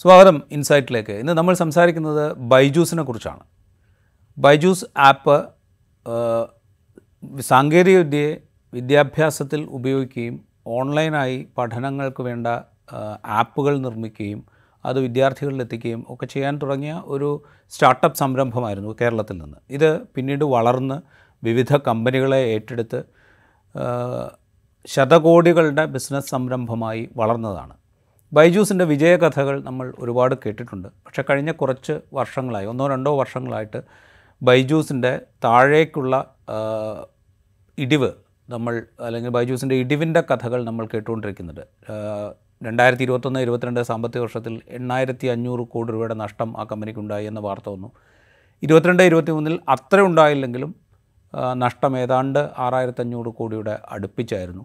സ്വാഗതം ഇൻസൈറ്റിലേക്ക്. ഇന്ന് നമ്മൾ സംസാരിക്കുന്നത് ബൈജൂസിനെ കുറിച്ചാണ്. ബൈജൂസ് ആപ്പ് സാങ്കേതികവിദ്യയെ വിദ്യാഭ്യാസത്തിൽ ഉപയോഗിക്കുകയും ഓൺലൈനായി പഠനങ്ങൾക്ക് വേണ്ട ആപ്പുകൾ നിർമ്മിക്കുകയും അത് വിദ്യാർത്ഥികളിൽ എത്തിക്കുകയും ഒക്കെ ചെയ്യാൻ തുടങ്ങിയ ഒരു സ്റ്റാർട്ടപ്പ് സംരംഭമായിരുന്നു കേരളത്തിൽ നിന്ന്. ഇത് പിന്നീട് വളർന്ന് വിവിധ കമ്പനികളെ ഏറ്റെടുത്ത് ശതകോടികളുടെ ബിസിനസ് സംരംഭമായി വളർന്നതാണ്. ബൈജൂസിന്റെ വിജയകഥകൾ നമ്മൾ ഒരുപാട് കേട്ടിട്ടുണ്ട്. പക്ഷേ കഴിഞ്ഞ കുറച്ച് വർഷങ്ങളായി ഒന്നോ രണ്ടോ വർഷങ്ങളായിട്ട് ബൈജൂസിന്റെ താഴേക്കുള്ള ഇടിവ് നമ്മൾ അല്ലെങ്കിൽ ബൈജൂസിന്റെ ഇടിവിന്റെ കഥകൾ നമ്മൾ കേട്ടുകൊണ്ടിരിക്കുന്നുണ്ട്. രണ്ടായിരത്തി ഇരുപത്തൊന്ന് ഇരുപത്തിരണ്ട് സാമ്പത്തിക വർഷത്തിൽ എണ്ണായിരത്തി അഞ്ഞൂറ് കോടി രൂപയുടെ നഷ്ടം ആ കമ്പനിക്കുണ്ടായി എന്ന വാർത്ത വന്നു. ഇരുപത്തിരണ്ട് ഇരുപത്തി മൂന്നിൽ അത്ര ഉണ്ടായില്ലെങ്കിലും നഷ്ടം ഏതാണ്ട് ആറായിരത്തഞ്ഞൂറ് കോടിയുടെ അടുപ്പിച്ചായിരുന്നു.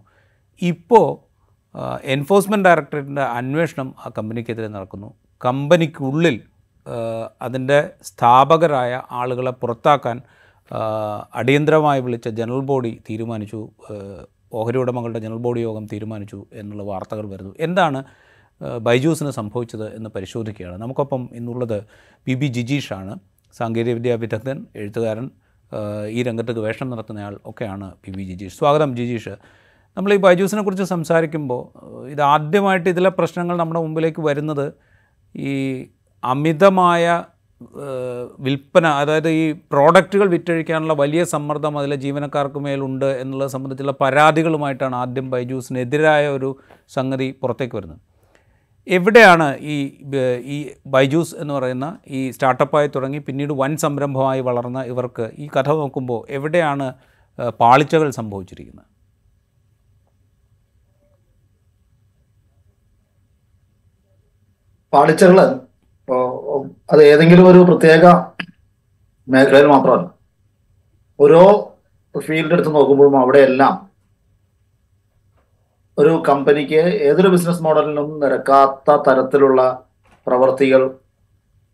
ഇപ്പോൾ എൻഫോഴ്സ്മെന്റ് ഡയറക്ടറേറ്റിന്റെ അന്വേഷണം ആ കമ്പനിക്കെതിരെ നടക്കുന്നു. കമ്പനിക്കുള്ളിൽ അതിന്റെ സ്ഥാപകരായ ആളുകളെ പുറത്താക്കാൻ അടിയന്തരമായി വിളിച്ച ജനറൽ ബോഡി തീരുമാനിച്ചു ഓഹരി ഉടമകളുടെ ജനറൽ ബോഡി യോഗം തീരുമാനിച്ചു എന്നുള്ള വാർത്തകൾ വരുന്നു. എന്താണ് ബൈജൂസിന് സംഭവിച്ചത് എന്ന് പരിശോധിക്കുകയാണ്. നമുക്കൊപ്പം ഇന്നുള്ളത് പി ബി ജിജീഷാണ്. സാങ്കേതികവിദ്യാ വിദഗ്ധൻ എഴുത്തുകാരൻ ഈ രംഗത്ത് ഗവേഷണം നടത്തുന്നയാൾ ഒക്കെയാണ് പി ബി ജിജീഷ്. സ്വാഗതം ജിജീഷ്. നമ്മൾ ഈ ബൈജൂസിനെ കുറിച്ച് സംസാരിക്കുമ്പോൾ ഇത് ആദ്യമായിട്ട് ഇതിലെ പ്രശ്നങ്ങൾ നമ്മുടെ മുമ്പിലേക്ക് വരുന്നത് ഈ അമിതമായ വിൽപ്പന അതായത് ഈ പ്രോഡക്റ്റുകൾ വിറ്റഴിക്കാനുള്ള വലിയ സമ്മർദ്ദം അതിലെ ജീവനക്കാർക്ക് മേലുണ്ട് എന്നുള്ളത് സംബന്ധിച്ചുള്ള പരാതികളുമായിട്ടാണ് ആദ്യം ബൈജൂസിനെതിരായ ഒരു സംഗതി പുറത്തേക്ക് വരുന്നത്. എവിടെയാണ് ഈ ഈ ബൈജൂസ് എന്ന് പറയുന്ന ഈ സ്റ്റാർട്ടപ്പായി തുടങ്ങി പിന്നീട് വൻ സംരംഭമായി വളർന്ന ഇവർക്ക് ഈ കഥ നോക്കുമ്പോൾ എവിടെയാണ് പാളിച്ചകൾ സംഭവിച്ചിരിക്കുന്നത്? പാളിച്ചകൾ. അത് ഏതെങ്കിലും ഒരു പ്രത്യേക മേഖലയിൽ മാത്രമല്ല. ഓരോ ഫീൽഡ് എടുത്ത് നോക്കുമ്പോഴും അവിടെയെല്ലാം ഒരു കമ്പനിക്ക് ഏതൊരു ബിസിനസ് മോഡലിനും നിരക്കാത്ത തരത്തിലുള്ള പ്രവർത്തികൾ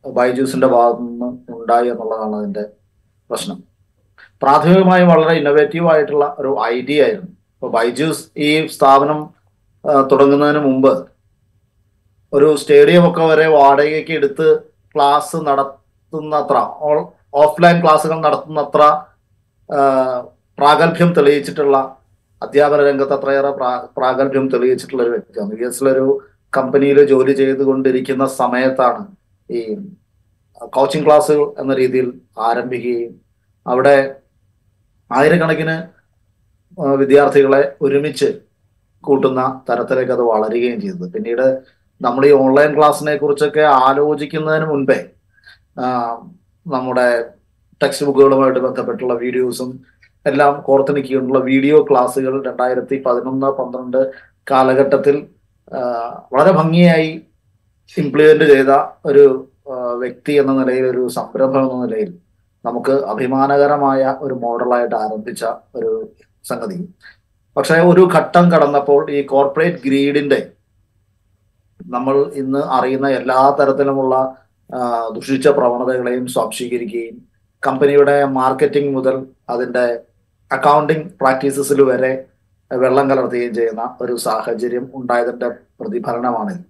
ബൈജൂസിന്റെ ഭാഗത്തു നിന്ന് ഉണ്ടായി എന്നുള്ളതാണ് അതിന്റെ പ്രശ്നം. പ്രാഥമികമായി വളരെ ഇന്നോവേറ്റീവ് ആയിട്ടുള്ള ഒരു ഐഡിയ ആയിരുന്നു. ഇപ്പൊ ബൈജൂസ് ഈ സ്ഥാപനം തുടങ്ങുന്നതിന് മുമ്പ് ഒരു സ്റ്റേഡിയം ഒക്കെ വരെ വാടകയ്ക്ക് എടുത്ത് ക്ലാസ് നടത്തുന്നത്ര ഓഫ്ലൈൻ ക്ലാസ്സുകൾ നടത്തുന്നത്ര പ്രാഗൽഭ്യം തെളിയിച്ചിട്ടുള്ള അധ്യാപന രംഗത്ത് അത്രയേറെ പ്രാ- പ്രാഗൽഭ്യം തെളിയിച്ചിട്ടുള്ള ഒരു വ്യക്തിയാണ്. യു എസിലൊരു കമ്പനിയിൽ ജോലി ചെയ്തുകൊണ്ടിരിക്കുന്ന സമയത്താണ് ഈ കോച്ചിങ് ക്ലാസ്സുകൾ എന്ന രീതിയിൽ ആരംഭിക്കുകയും അവിടെ ആയിരക്കണക്കിന് വിദ്യാർത്ഥികളെ ഒരുമിച്ച് കൂട്ടുന്ന തരത്തിലേക്ക് അത് വളരുകയും ചെയ്തത്. പിന്നീട് നമ്മൾ ഈ ഓൺലൈൻ ക്ലാസ്സിനെ കുറിച്ചൊക്കെ ആലോചിക്കുന്നതിന് മുൻപേ നമ്മുടെ ടെക്സ്റ്റ് ബുക്കുകളുമായിട്ട് ബന്ധപ്പെട്ടുള്ള വീഡിയോസും എല്ലാം കോർത്തിണക്കിയിട്ടുള്ള വീഡിയോ ക്ലാസ്സുകൾ രണ്ടായിരത്തി പതിനൊന്ന് പന്ത്രണ്ട് കാലഘട്ടത്തിൽ വളരെ ഭംഗിയായി ഇംപ്ലിമെന്റ് ചെയ്ത ഒരു വ്യക്തി എന്ന നിലയിൽ ഒരു സംരംഭം എന്ന നിലയിൽ നമുക്ക് അഭിമാനകരമായ ഒരു മോഡലായിട്ട് ആരംഭിച്ച ഒരു സംഗതി. പക്ഷേ ഒരു ഘട്ടം കടന്നപ്പോൾ ഈ കോർപ്പറേറ്റ് ഗ്രീഡിന്റെ നമ്മൾ ഇന്ന് അറിയുന്ന എല്ലാ തരത്തിലുമുള്ള ദുഷിച്ച പ്രവണതകളെയും സ്വാംശീകരിക്കുകയും കമ്പനിയുടെ മാർക്കറ്റിംഗ് മുതൽ അതിന്റെ അക്കൗണ്ടിങ് പ്രാക്ടീസസിൽ വരെ വെള്ളം കലർത്തുകയും ചെയ്യുന്ന ഒരു സാഹചര്യം ഉണ്ടായതിന്റെ പ്രതിഫലനമാണിത്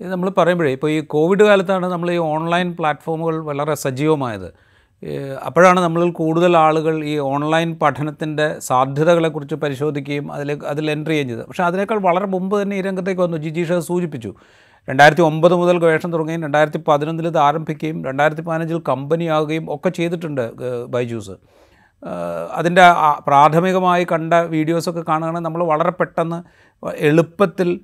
ഇത് നമ്മൾ പറയുമ്പോഴേ ഇപ്പോൾ ഈ കോവിഡ് കാലത്താണ് നമ്മൾ ഈ ഓൺലൈൻ പ്ലാറ്റ്ഫോമുകൾ വളരെ സജീവമായത്. അപ്പോഴാണ് നമ്മൾ കൂടുതൽ ആളുകൾ ഈ ഓൺലൈൻ പഠനത്തിന്റെ സാധ്യതകളെക്കുറിച്ച് പരിശോധിക്കുകയും അതിൽ അതിൽ എൻട്രി ചെയ്യുകയും ചെയ്തത്. പക്ഷേ അതിനേക്കാൾ വളരെ മുമ്പ് തന്നെ ഈ രംഗത്തേക്ക് വന്നു. ജിജീഷ് സൂചിപ്പിച്ചു. രണ്ടായിരത്തി ഒമ്പത് മുതൽ ഗവേഷണം തുടങ്ങുകയും രണ്ടായിരത്തി പതിനൊന്നിൽ ഇത് ആരംഭിക്കുകയും രണ്ടായിരത്തി പതിനഞ്ചിൽ കമ്പനിയാവുകയും ഒക്കെ ചെയ്തിട്ടുണ്ട് ബൈജൂസ്. അതിന്റെ പ്രാഥമികമായി കണ്ട വീഡിയോസൊക്കെ കാണുകയാണെങ്കിൽ നമ്മൾ വളരെ പെട്ടെന്ന് എളുപ്പത്തിൽ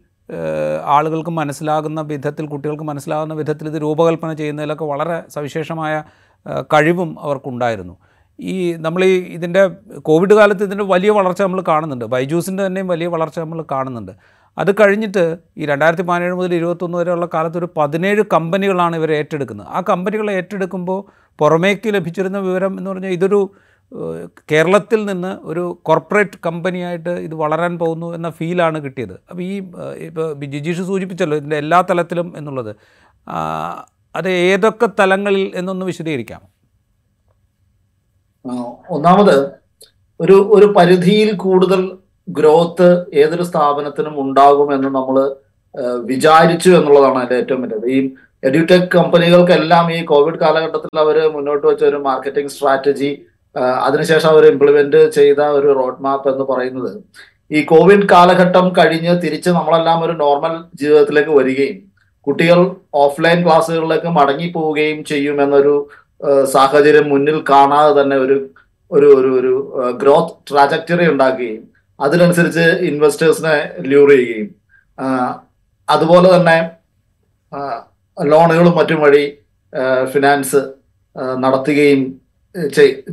ആളുകൾക്ക് മനസ്സിലാകുന്ന വിധത്തിൽ കുട്ടികൾക്ക് മനസ്സിലാകുന്ന വിധത്തിൽ ഇത് രൂപകൽപ്പന ചെയ്യുന്നതിലൊക്കെ വളരെ സവിശേഷമായ കഴിവും അവർക്കുണ്ടായിരുന്നു. ഈ നമ്മൾ ഈ ഇതിന്റെ കോവിഡ് കാലത്ത് ഇതിന്റെ വലിയ വളർച്ച നമ്മൾ കാണുന്നുണ്ട്. ബൈജൂസിന്റെ തന്നെയും വലിയ വളർച്ച നമ്മൾ കാണുന്നുണ്ട്. അത് കഴിഞ്ഞിട്ട് ഈ രണ്ടായിരത്തി പതിനേഴ് മുതൽ ഇരുപത്തൊന്ന് വരെയുള്ള കാലത്ത് ഒരു പതിനേഴ് കമ്പനികളാണ് ഇവർ ഏറ്റെടുക്കുന്നത്. ആ കമ്പനികളെ ഏറ്റെടുക്കുമ്പോൾ പുറമേക്ക് ലഭിച്ചിരുന്ന വിവരം എന്ന് പറഞ്ഞാൽ ഇതൊരു കേരളത്തിൽ നിന്ന് ഒരു കോർപ്പറേറ്റ് കമ്പനിയായിട്ട് ഇത് വളരാൻ പോകുന്നു എന്ന ഫീലാണ് കിട്ടിയത്. അപ്പോൾ ഈ ഇപ്പോൾ ജിജീഷ് സൂചിപ്പിച്ചല്ലോ ഇതിന്റെ എല്ലാ തലത്തിലും എന്നുള്ളത്. അത് ഏതൊക്കെ തലങ്ങളിൽ എന്നൊന്ന് വിശദീകരിക്കാം ഒന്നാമത് ഒരു ഒരു പരിധിയിൽ കൂടുതൽ ഗ്രോത്ത് ഏതൊരു സ്ഥാപനത്തിനും ഉണ്ടാകുമെന്ന് നമ്മൾ വിചാരിച്ചു എന്നുള്ളതാണ് അതിന്റെ ഏറ്റവും വലിയത് ഈ എഡ്യൂടെക് കമ്പനികൾക്കെല്ലാം ഈ കോവിഡ് കാലഘട്ടത്തിൽ അവർ മുന്നോട്ട് വെച്ച ഒരു മാർക്കറ്റിംഗ് സ്ട്രാറ്റജി അതിനുശേഷം അവർ ഇംപ്ലിമെന്റ് ചെയ്ത ഒരു റോഡ് മാപ്പ് എന്ന് പറയുന്നത്. ഈ കോവിഡ് കാലഘട്ടം കഴിഞ്ഞ് തിരിച്ച് നമ്മളെല്ലാം ഒരു നോർമൽ ജീവിതത്തിലേക്ക് വരികയും കുട്ടികൾ ഓഫ്ലൈൻ ക്ലാസ്സുകളിലേക്ക് മടങ്ങി പോവുകയും ചെയ്യുമെന്നൊരു സാഹചര്യം മുന്നിൽ കാണാതെ തന്നെ ഒരു ഒരു ഒരു ഒരു ഗ്രോത്ത് ട്രാജക്ടറി ഉണ്ടാക്കുകയും അതിനനുസരിച്ച് ഇൻവെസ്റ്റേഴ്സിനെ ല്യൂർ ചെയ്യുകയും അതുപോലെ തന്നെ ലോണുകളും മറ്റും വഴി ഫിനാൻസ് നടത്തുകയും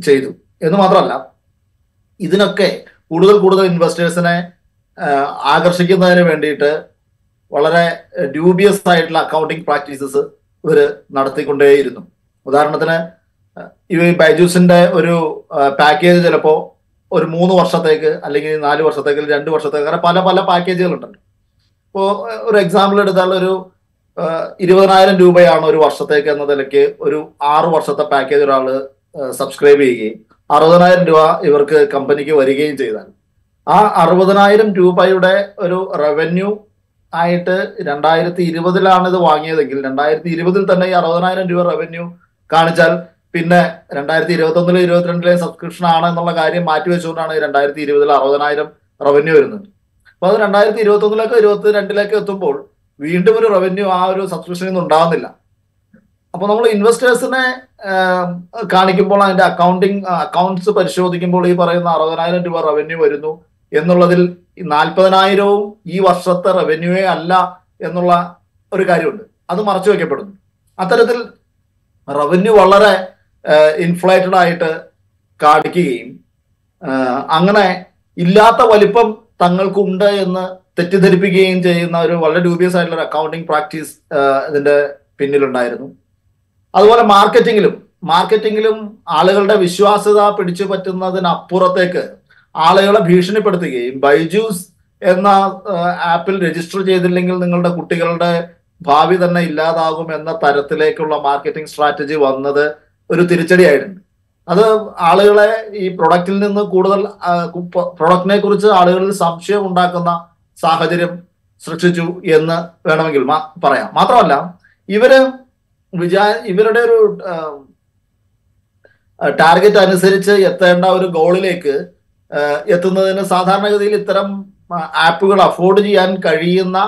ചെയ്തു. എന്ന് മാത്രമല്ല ഇതിനൊക്കെ കൂടുതൽ കൂടുതൽ ഇൻവെസ്റ്റേഴ്സിനെ ആകർഷിക്കുന്നതിന് വേണ്ടിയിട്ട് വളരെ ഡ്യൂബിയസ് ആയിട്ടുള്ള അക്കൗണ്ടിങ് പ്രാക്ടീസസ് ഇവർ നടത്തിക്കൊണ്ടേയിരുന്നു. ഉദാഹരണത്തിന് ഈ ബൈജൂസിന്റെ ഒരു പാക്കേജ് ചിലപ്പോൾ ഒരു മൂന്ന് വർഷത്തേക്ക് അല്ലെങ്കിൽ നാല് വർഷത്തേക്ക് രണ്ട് വർഷത്തേക്ക് അങ്ങനെ പല പല പാക്കേജുകൾ ഉണ്ടല്ലോ ഇപ്പോൾ ഒരു എക്സാമ്പിൾ എടുത്താൽ ഒരു ഇരുപതിനായിരം രൂപയാണ് ഒരു വർഷത്തേക്ക് എന്ന നിലയ്ക്ക് ഒരു ആറ് വർഷത്തെ പാക്കേജ് ഒരാൾ സബ്സ്ക്രൈബ് ചെയ്യുകയും അറുപതിനായിരം രൂപ ഇവർക്ക് കമ്പനിക്ക് വരികയും ചെയ്താൽ. ആ അറുപതിനായിരം രൂപയുടെ ഒരു റവന്യൂ ആയിട്ട് രണ്ടായിരത്തി ഇരുപതിലാണ് ഇത് വാങ്ങിയതെങ്കിൽ രണ്ടായിരത്തി ഇരുപതിൽ തന്നെ ഈ അറുപതിനായിരം രൂപ റവന്യൂ കാണിച്ചാൽ പിന്നെ രണ്ടായിരത്തി ഇരുപത്തി ഒന്നിലെ ഇരുപത്തിരണ്ടിലെ സബ്സ്ക്രിപ്ഷൻ ആണ് എന്നുള്ള കാര്യം മാറ്റി വെച്ചുകൊണ്ടാണ് രണ്ടായിരത്തി ഇരുപതിൽ അറുപതിനായിരം റവന്യൂ വരുന്നത്. അപ്പൊ അത് രണ്ടായിരത്തി ഇരുപത്തി ഒന്നിലേക്ക് ഇരുപത്തി രണ്ടിലേക്ക് എത്തുമ്പോൾ വീണ്ടും ഒരു റവന്യൂ ആ ഒരു സബ്സ്ക്രിപ്ഷനിൽ നിന്ന് ഉണ്ടാകുന്നില്ല അപ്പൊ നമ്മൾ ഇൻവെസ്റ്റേഴ്സിനെ കാണിക്കുമ്പോൾ അതിന്റെ അക്കൗണ്ടിങ് അക്കൗണ്ട്സ് പരിശോധിക്കുമ്പോൾ ഈ പറയുന്ന അറുപതിനായിരം രൂപ റവന്യൂ വരുന്നു. എന്നുള്ളതിൽ നാൽപ്പതിനായിരവും ഈ വർഷത്തെ റവന്യൂവേ അല്ല എന്നുള്ള ഒരു കാര്യമുണ്ട്. അത് മറച്ചു വയ്ക്കപ്പെടുന്നു അത്തരത്തിൽ റവന്യൂ വളരെ ഇൻഫ്ലേറ്റഡ് ആയിട്ട് കാണിക്കുകയും അങ്ങനെ ഇല്ലാത്ത വലിപ്പം തങ്ങൾക്കുണ്ട് എന്ന് തെറ്റിദ്ധരിപ്പിക്കുകയും ചെയ്യുന്ന ഒരു വളരെ ഡ്യൂബിയസ് ആയിട്ടുള്ള അക്കൗണ്ടിങ് പ്രാക്ടീസ് ഇതിന്റെ പിന്നിലുണ്ടായിരുന്നു. അതുപോലെ മാർക്കറ്റിങ്ങിലും മാർക്കറ്റിങ്ങിലും ആളുകളുടെ വിശ്വാസ്യത പിടിച്ചു പറ്റുന്നതിനപ്പുറത്തേക്ക് ആളുകളെ ഭീഷണിപ്പെടുത്തുകയും ബൈജൂസ് എന്ന ആപ്പിൽ രജിസ്റ്റർ ചെയ്തില്ലെങ്കിൽ നിങ്ങളുടെ കുട്ടികളുടെ ഭാവി തന്നെ ഇല്ലാതാകും എന്ന തരത്തിലേക്കുള്ള മാർക്കറ്റിംഗ് സ്ട്രാറ്റജി വന്നത് ഒരു തിരിച്ചടിയായിട്ടുണ്ട്. അത് ആളുകളെ ഈ പ്രൊഡക്റ്റിൽ നിന്ന് കൂടുതൽ പ്രൊഡക്റ്റിനെ കുറിച്ച് ആളുകളിൽ സംശയം ഉണ്ടാക്കുന്ന സാഹചര്യം സൃഷ്ടിച്ചു എന്ന് വേണമെങ്കിൽ പറയാം. മാത്രമല്ല ഇവർ വിചാ ഇവരുടെ ഒരു ടാർഗറ്റ് അനുസരിച്ച് എത്തേണ്ട ഒരു ഗോളിലേക്ക് എത്തുന്നതിന് സാധാരണഗതിയിൽ ഇത്തരം ആപ്പുകൾ അഫോർഡ് ചെയ്യാൻ കഴിയുന്ന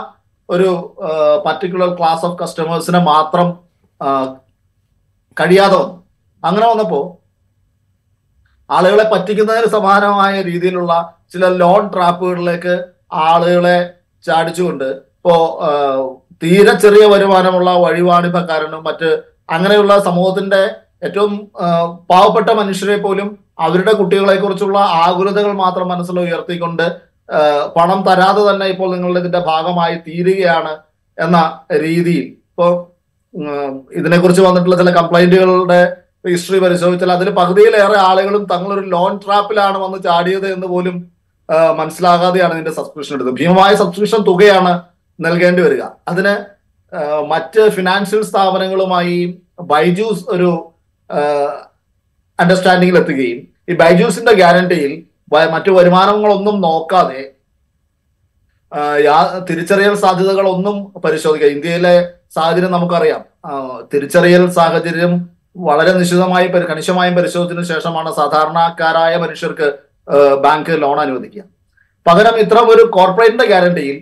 ഒരു പർട്ടിക്കുലർ ക്ലാസ് ഓഫ് കസ്റ്റമേഴ്സിനെ മാത്രം കഴിയാതെ വന്നു. അങ്ങനെ വന്നപ്പോ ആളുകളെ പറ്റിക്കുന്നതിന് സമാനമായ രീതിയിലുള്ള ചില ലോൺ ട്രാപ്പുകളിലേക്ക് ആളുകളെ ചാടിച്ചുകൊണ്ട് ഇപ്പോ തീരെ ചെറിയ വരുമാനമുള്ള വഴിവാണിഭക്കാരനും മറ്റ് അങ്ങനെയുള്ള സമൂഹത്തിന്റെ ഏറ്റവും പാവപ്പെട്ട മനുഷ്യരെ പോലും അവരുടെ കുട്ടികളെ കുറിച്ചുള്ള ആകുലതകൾ മാത്രം മനസ്സിൽ ഉയർത്തിക്കൊണ്ട് പണം തരാതെ തന്നെ ഇപ്പോൾ നിങ്ങളുടെ ഇതിന്റെ ഭാഗമായി തീരുകയാണ് എന്ന രീതിയിൽ. ഇപ്പോൾ ഇതിനെക്കുറിച്ച് വന്നിട്ടുള്ള ചില കംപ്ലൈന്റുകളുടെ ഹിസ്റ്ററി പരിശോധിച്ചാൽ അതിൽ പകുതിയിലേറെ ആളുകളും തങ്ങളൊരു ലോൺ ട്രാപ്പിലാണ് വന്ന് ചാടിയത് എന്ന് പോലും മനസ്സിലാകാതെയാണ് ഇതിന്റെ സബ്സ്ക്രിപ്ഷൻ എടുത്തത്. ഭീമമായ സബ്സ്ക്രിപ്ഷൻ തുകയാണ് നൽകേണ്ടി വരിക. അതിന് മറ്റ് ഫിനാൻഷ്യൽ സ്ഥാപനങ്ങളുമായി ബൈജൂസ് ഒരു അണ്ടർസ്റ്റാൻഡിങ്ങിൽ എത്തുകയും ഈ ബൈജൂസിന്റെ ഗ്യാരണ്ടിയിൽ മറ്റു വരുമാനങ്ങളൊന്നും നോക്കാതെ തിരിച്ചറിയൽ സാധ്യതകളൊന്നും പരിശോധിക്കുക. ഇന്ത്യയിലെ സാഹചര്യം നമുക്കറിയാം. തിരിച്ചറിയൽ സാഹചര്യം വളരെ നിശ്ചിതമായി കണിശമായും പരിശോധിച്ചതിനു ശേഷമാണ് സാധാരണക്കാരായ മനുഷ്യർക്ക് ബാങ്ക് ലോൺ അനുവദിക്കുക. പകരം ഇത്തരം ഒരു കോർപ്പറേറ്റിന്റെ ഗ്യാരണ്ടിയിൽ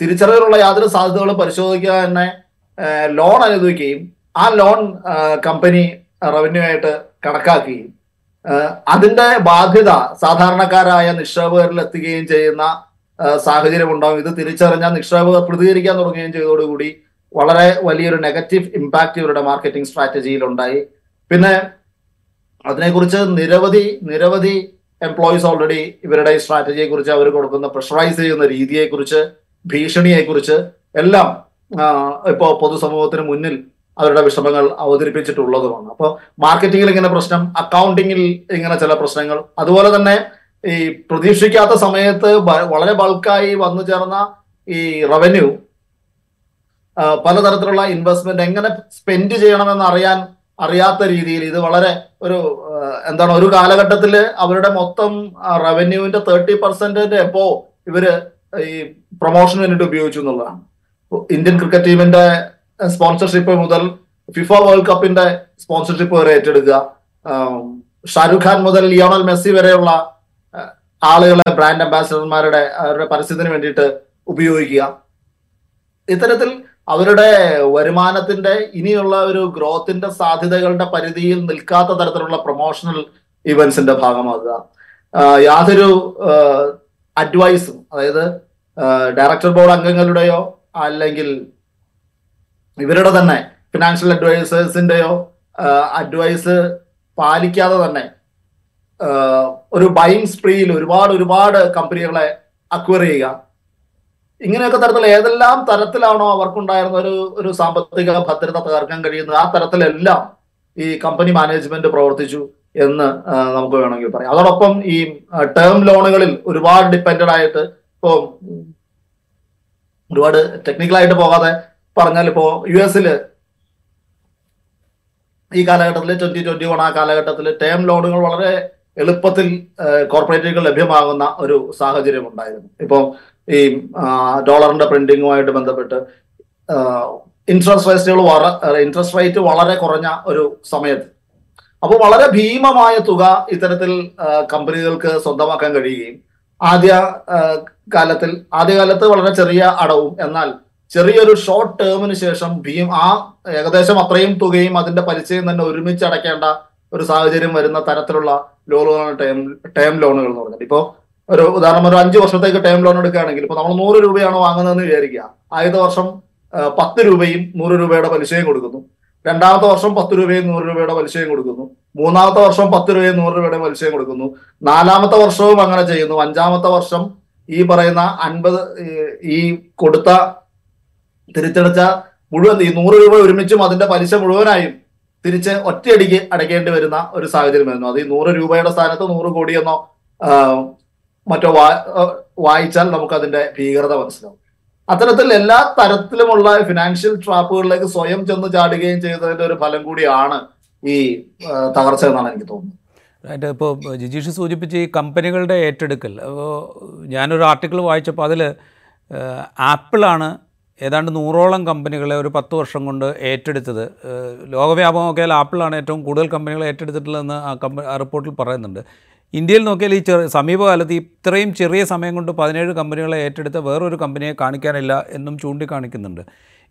തിരിച്ചറിവിലുള്ള യാതൊരു സാധ്യതകളും പരിശോധിക്കാതെ തന്നെ ലോൺ അനുവദിക്കുകയും ആ ലോൺ കമ്പനി റവന്യൂ ആയിട്ട് കണക്കാക്കുകയും അതിന്റെ ബാധ്യത സാധാരണക്കാരായ നിക്ഷേപകരിൽ എത്തുകയും ചെയ്യുന്ന സാഹചര്യം ഉണ്ടാവും. ഇത് തിരിച്ചറിഞ്ഞ നിക്ഷേപകർ പ്രതികരിക്കാൻ തുടങ്ങുകയും ചെയ്തതോടുകൂടി വളരെ വലിയൊരു നെഗറ്റീവ് ഇമ്പാക്റ്റ് ഇവരുടെ മാർക്കറ്റിംഗ് സ്ട്രാറ്റജിയിൽ ഉണ്ടായി. പിന്നെ അതിനെക്കുറിച്ച് നിരവധി നിരവധി എംപ്ലോയീസ് ഓൾറെഡി ഇവരുടെ സ്ട്രാറ്റജിയെ കുറിച്ച് അവർ കൊടുക്കുന്ന പ്രഷറൈസ് ചെയ്യുന്ന രീതിയെക്കുറിച്ച് ഭീഷണിയെക്കുറിച്ച് എല്ലാം ഇപ്പോൾ ഇപ്പോ പൊതുസമൂഹത്തിന് മുന്നിൽ അവരുടെ വിഷമങ്ങൾ അവതരിപ്പിച്ചിട്ടുള്ളതുമാണ്. അപ്പോൾ മാർക്കറ്റിംഗിൽ ഇങ്ങനെ പ്രശ്നം അക്കൗണ്ടിങ്ങിൽ ഇങ്ങനെ ചില പ്രശ്നങ്ങൾ അതുപോലെ തന്നെ ഈ പ്രതീക്ഷിക്കാത്ത സമയത്ത് വളരെ ബൾക്കായി വന്നു ചേർന്ന ഈ റവന്യൂ പലതരത്തിലുള്ള ഇൻവെസ്റ്റ്മെന്റ് എങ്ങനെ സ്പെൻഡ് ചെയ്യണമെന്ന് അറിയാൻ അറിയാത്ത രീതിയിൽ ഇത് വളരെ ഒരു എന്താണ് ഒരു കാലഘട്ടത്തിൽ അവരുടെ മൊത്തം റവന്യൂവിന്റെ തേർട്ടി പെർസെന്റിന്റെ എപ്പോ ഇവർ ഈ പ്രൊമോഷന് വേണ്ടിയിട്ട് ഉപയോഗിച്ചു എന്നുള്ളതാണ്. ഇന്ത്യൻ ക്രിക്കറ്റ് ടീമിന്റെ സ്പോൺസർഷിപ്പ് മുതൽ ഫിഫ വേൾഡ് കപ്പിന്റെ സ്പോൺസർഷിപ്പ് വരെ ഏറ്റെടുക്കുക. ഷാരൂഖ് ഖാൻ മുതൽ ലിയോണൽ മെസ്സി വരെയുള്ള ആളുകളെ ബ്രാൻഡ് അംബാസിഡർമാരുടെ അവരുടെ പരസ്യത്തിന് വേണ്ടിയിട്ട് ഉപയോഗിക്കുക. ഇത്തരത്തിൽ അവരുടെ വരുമാനത്തിന്റെ ഇനിയുള്ള ഒരു ഗ്രോത്തിന്റെ സാധ്യതകളുടെ പരിധിയിൽ നിൽക്കാത്ത തരത്തിലുള്ള പ്രൊമോഷണൽ ഇവന്റ്സിന്റെ ഭാഗമാകുക. യാതൊരു അഡ്വൈസും അതായത് ഡയറക്ടർ ബോർഡ് അംഗങ്ങളുടെയോ അല്ലെങ്കിൽ ഇവരുടെ തന്നെ ഫിനാൻഷ്യൽ അഡ്വൈസേഴ്സിന്റെയോ അഡ്വൈസ് പാലിക്കാതെ തന്നെ ഒരു ബൈങ് സ്പ്രീയിൽ ഒരുപാട് ഒരുപാട് കമ്പനികളെ അക്വയർ ചെയ്യുക. ഇങ്ങനെയൊക്കെ തരത്തിൽ ഏതെല്ലാം തരത്തിലാണോ അവർക്കുണ്ടായിരുന്ന ഒരു ഒരു സാമ്പത്തിക ഭദ്രത തകർക്കാൻ കഴിയുന്നത് ആ തരത്തിലെല്ലാം ഈ കമ്പനി മാനേജ്മെന്റ് പ്രവർത്തിച്ചു എന്ന് നമുക്ക് വേണമെങ്കിൽ പറയാം. അതോടൊപ്പം ഈ ടേം ലോണുകളിൽ ഒരുപാട് ഡിപ്പെൻഡഡ് ആയിട്ട് ഇപ്പോ ഉം, ഒരുപാട് ടെക്നിക്കലായിട്ട് പോകാതെ പറഞ്ഞാൽ ഇപ്പോ യു എസിൽ ഈ കാലഘട്ടത്തിൽ ട്വന്റി ട്വന്റി വൺ ആ കാലഘട്ടത്തിൽ ടേം ലോണുകൾ വളരെ എളുപ്പത്തിൽ കോർപ്പറേറ്റുകൾ ലഭ്യമാകുന്ന ഒരു സാഹചര്യം ഉണ്ടായിരുന്നു. ഇപ്പോൾ ഈ ഡോളറിന്റെ പ്രിന്റിങ്ങുമായിട്ട് ബന്ധപ്പെട്ട് ഇൻട്രസ്റ്റ് റേറ്റുകൾ ഇൻട്രസ്റ്റ് റേറ്റ് വളരെ കുറഞ്ഞ ഒരു സമയത്ത്. അപ്പോൾ വളരെ ഭീമമായ തുക ഇത്തരത്തിൽ കമ്പനികൾക്ക് സ്വന്തമാക്കാൻ കഴിയുകയും ആദ്യ കാലത്തിൽ ആദ്യകാലത്ത് വളരെ ചെറിയ അടവും എന്നാൽ ചെറിയൊരു ഷോർട്ട് ടേമിന് ശേഷം ഭീം ആ ഏകദേശം അത്രയും തുകയും അതിന്റെ പലിശയും തന്നെ ഒരുമിച്ച് അടയ്ക്കേണ്ട ഒരു സാഹചര്യം വരുന്ന തരത്തിലുള്ള ലോണുകളാണ് ടേം ടേം ലോണുകൾ എന്ന് പറഞ്ഞത്. ഇപ്പോ ഒരു ഉദാഹരണം ഒരു അഞ്ച് വർഷത്തേക്ക് ടേം ലോൺ എടുക്കുകയാണെങ്കിൽ ഇപ്പൊ നമ്മൾ നൂറ് രൂപയാണ് വാങ്ങുന്നതെന്ന് വിചാരിക്കുക. ആദ്യത്തെ വർഷം പത്ത് രൂപയും നൂറ് രൂപയുടെ പലിശയും കൊടുക്കുന്നു. രണ്ടാമത്തെ വർഷം പത്ത് രൂപയും നൂറ് രൂപയുടെ പലിശയും കൊടുക്കുന്നു. മൂന്നാമത്തെ വർഷം പത്ത് രൂപയും നൂറ് രൂപയുടെ പലിശയും കൊടുക്കുന്നു. നാലാമത്തെ വർഷവും അങ്ങനെ ചെയ്യുന്നു. അഞ്ചാമത്തെ വർഷം ഈ പറയുന്ന അൻപത് ഈ കൊടുത്ത തിരിച്ചടച്ച മുഴുവൻ ഈ നൂറ് രൂപ ഒരുമിച്ചും അതിന്റെ പലിശ മുഴുവനായും തിരിച്ച് ഒറ്റയടിക്ക് അടയ്ക്കേണ്ടി വരുന്ന ഒരു സാഹചര്യം വരുന്നു അത് ഈ നൂറ് രൂപയുടെ സ്ഥാനത്ത് നൂറ് കോടിയെന്നോ മറ്റോ വായിച്ചാൽ നമുക്ക് അതിന്റെ ഭീകരത മനസ്സിലാവും. അത്തരത്തിൽ എല്ലാ തരത്തിലുമുള്ള ഫിനാൻഷ്യൽ ട്രാപ്പുകളിലേക്ക് സ്വയം ചെന്ന് ചാടുകയും ചെയ്തതിന്റെ ഒരു ഫലം കൂടിയാണ് ഈ തകർച്ച എന്നാണ് എനിക്ക് തോന്നുന്നത്. അതിന്റെ ഇപ്പോൾ ജിജീഷ് സൂചിപ്പിച്ച ഈ കമ്പനികളുടെ ഏറ്റെടുക്കൽ. അപ്പോൾ ഞാനൊരു ആർട്ടിക്കിൾ വായിച്ചപ്പോൾ അതിൽ ആപ്പിളാണ് ഏതാണ്ട് നൂറോളം കമ്പനികളെ ഒരു പത്ത് വർഷം കൊണ്ട് ഏറ്റെടുത്തത്. ലോകവ്യാപകം നോക്കിയാൽ ആപ്പിളാണ് ഏറ്റവും കൂടുതൽ കമ്പനികളെ ഏറ്റെടുത്തിട്ടുള്ളതെന്ന് ആ കമ്പ ആ റിപ്പോർട്ടിൽ പറയുന്നുണ്ട്. ഇന്ത്യയിൽ നോക്കിയാൽ ഈ ചെറിയ സമീപകാലത്ത് ഇത്രയും ചെറിയ സമയം കൊണ്ട് പതിനേഴ് കമ്പനികളെ ഏറ്റെടുത്ത വേറൊരു കമ്പനിയെ കാണിക്കാനില്ല എന്നും ചൂണ്ടിക്കാണിക്കുന്നുണ്ട്.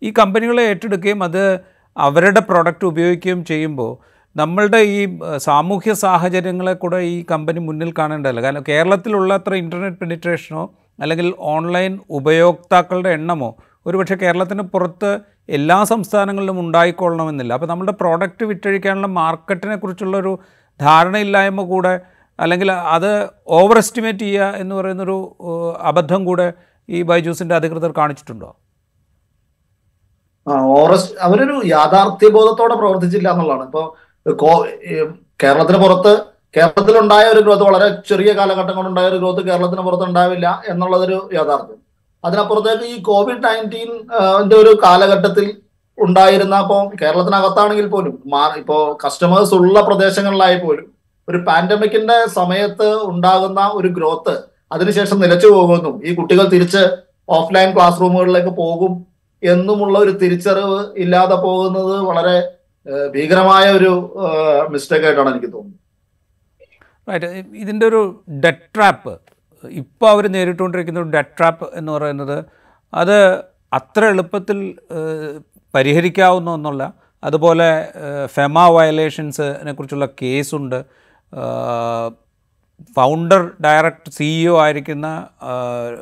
ഈ കമ്പനികളെ ഏറ്റെടുക്കുകയും അത് അവരുടെ പ്രൊഡക്റ്റ് ഉപയോഗിക്കുകയും ചെയ്യുമ്പോൾ നമ്മളുടെ ഈ സാമൂഹ്യ സാഹചര്യങ്ങളെ കൂടെ ഈ കമ്പനി മുന്നിൽ കാണേണ്ടതല്ല. കാരണം കേരളത്തിലുള്ള അത്ര ഇന്റർനെറ്റ് പെനിട്രേഷനോ അല്ലെങ്കിൽ ഓൺലൈൻ ഉപയോക്താക്കളുടെ എണ്ണമോ ഒരുപക്ഷെ കേരളത്തിന് പുറത്ത് എല്ലാ സംസ്ഥാനങ്ങളിലും ഉണ്ടായിക്കൊള്ളണമെന്നില്ല. അപ്പോൾ നമ്മുടെ പ്രോഡക്റ്റ് വിറ്റഴിക്കാനുള്ള മാർക്കറ്റിനെ കുറിച്ചുള്ളൊരു ധാരണയില്ലായ്മ കൂടെ അല്ലെങ്കിൽ അത് ഓവർ എസ്റ്റിമേറ്റ് ചെയ്യുക എന്ന് പറയുന്നൊരു അബദ്ധം കൂടെ ഈ ബൈജൂസിന്റെ അധികൃതർ കാണിച്ചിട്ടുണ്ടോ? ഓറസ്റ്റ് അവരൊരു യാഥാർത്ഥ്യബോധത്തോടെ പ്രവർത്തിച്ചില്ല എന്നുള്ളതാണ്. ഇപ്പൊ കോ- ഈ കേരളത്തിന് പുറത്ത് കേരളത്തിലുണ്ടായ ഒരു ഗ്രോത്ത് വളരെ ചെറിയ കാലഘട്ടം കൊണ്ടുണ്ടായ ഒരു ഗ്രോത്ത് കേരളത്തിന് പുറത്ത് ഉണ്ടാവില്ല എന്നുള്ളതൊരു യാഥാർത്ഥ്യം. അതിനപ്പുറത്തേക്ക് ഈ കോവിഡ് നയന്റീൻ ഒരു കാലഘട്ടത്തിൽ ഉണ്ടായിരുന്ന ഇപ്പോൾ കേരളത്തിനകത്താണെങ്കിൽ പോലും മാ- ഇപ്പോ കസ്റ്റമേഴ്സ് ഉള്ള പ്രദേശങ്ങളിലായി പോലും ഒരു പാൻഡമിക്കിന്റെ സമയത്ത് ഉണ്ടാകുന്ന ഒരു ഗ്രോത്ത് അതിനുശേഷം നിലച്ചു പോകുന്നു ഈ കുട്ടികൾ തിരിച്ച് ഓഫ്ലൈൻ ക്ലാസ് റൂമുകളിലേക്ക് പോകും എന്നുമുള്ള ഒരു തിരിച്ചറിവ് ഇല്ലാതെ പോകുന്നത് വളരെ ഭീകരമായ ഒരു മിസ്റ്റേക്ക് ആയിട്ടാണ് എനിക്ക് തോന്നുന്നത്. റൈറ്റ് ഒരു ഡെറ്റ് ട്രാപ്പ് ഇപ്പോൾ അവർ നേരിട്ടുകൊണ്ടിരിക്കുന്ന ഒരു ഡെറ്റ് ട്രാപ്പ് എന്ന് പറയുന്നത് അത് അത്ര എളുപ്പത്തിൽ പരിഹരിക്കാവുന്ന ഒന്നല്ല അതുപോലെ ഫെമ വയലേഷൻസിനെ കുറിച്ചുള്ള കേസുണ്ട് ഫൗണ്ടർ ഡയറക്ടർ സിഇഒ ആയിരിക്കുന്ന